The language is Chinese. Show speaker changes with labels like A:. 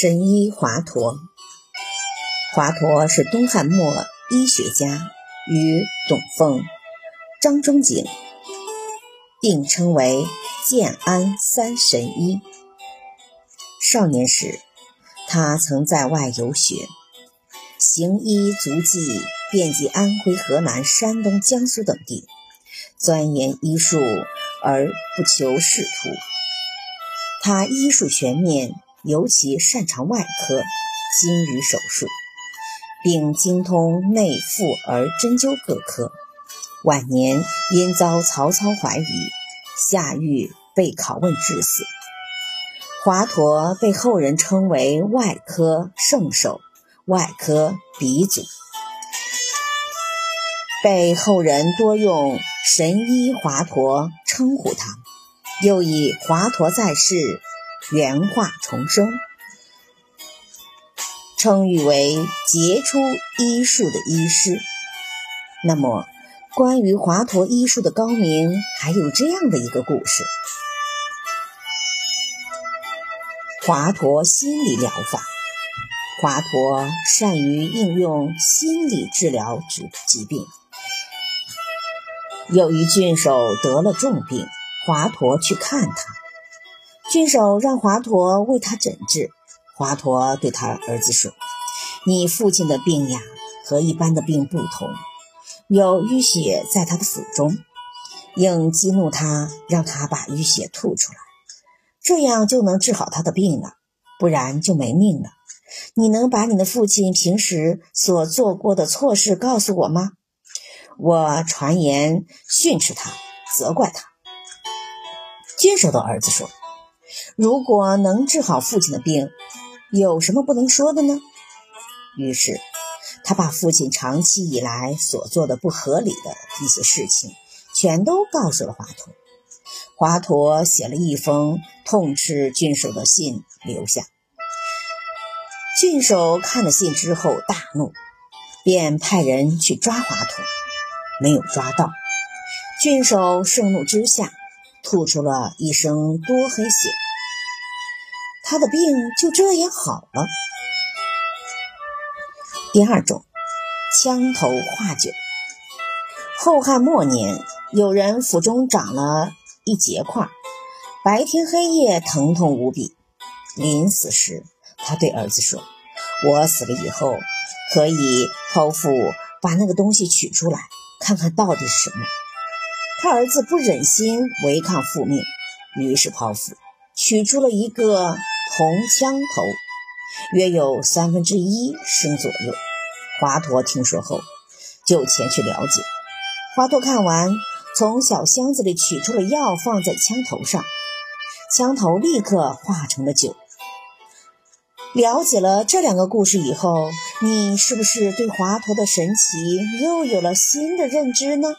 A: 神医华佗，华佗是东汉末医学家，与董奉、张仲景并称为建安三神医。少年时，他曾在外游学，行医足迹遍及安徽、河南、山东、江苏等地，钻研医术而不求仕途。他医术全面。尤其擅长外科，精于手术，并精通内妇儿针灸各科。晚年因遭曹操怀疑，下狱被拷问致死。华佗被后人称为外科圣手、外科鼻祖，被后人多用“神医华佗”称呼他，又以“华佗在世”。原化重生，称誉为杰出医术的医师。那么，关于华佗医术的高明，还有这样的一个故事：华佗心理疗法。华佗善于应用心理治疗治疾病。有一郡守得了重病，华佗去看他。郡守让华佗为他诊治。华佗对他儿子说：“你父亲的病呀，和一般的病不同，有淤血在他的腹中，应激怒他，让他把淤血吐出来，这样就能治好他的病了，不然就没命了。你能把你的父亲平时所做过的错事告诉我吗？我传言训斥他，责怪他。”郡守的儿子说。如果能治好父亲的病，有什么不能说的呢？于是，他把父亲长期以来所做的不合理的一些事情，全都告诉了华佗。华佗写了一封痛斥郡守的信留下。郡守看了信之后大怒，便派人去抓华佗，没有抓到。郡守盛怒之下，吐出了一声多黑血。他的病就这样好了。第二种，枪头化酒。后汉末年，有人腹中长了一结块，白天黑夜疼痛无比。临死时，他对儿子说：“我死了以后，可以剖腹把那个东西取出来，看看到底是什么。”他儿子不忍心违抗父命，于是剖腹取出了一个。铜枪头约有三分之一升左右。华佗听说后，就前去了解。华佗看完，从小箱子里取出了药，放在枪头上，枪头立刻化成了酒。了解了这两个故事以后，你是不是对华佗的神奇又有了新的认知呢？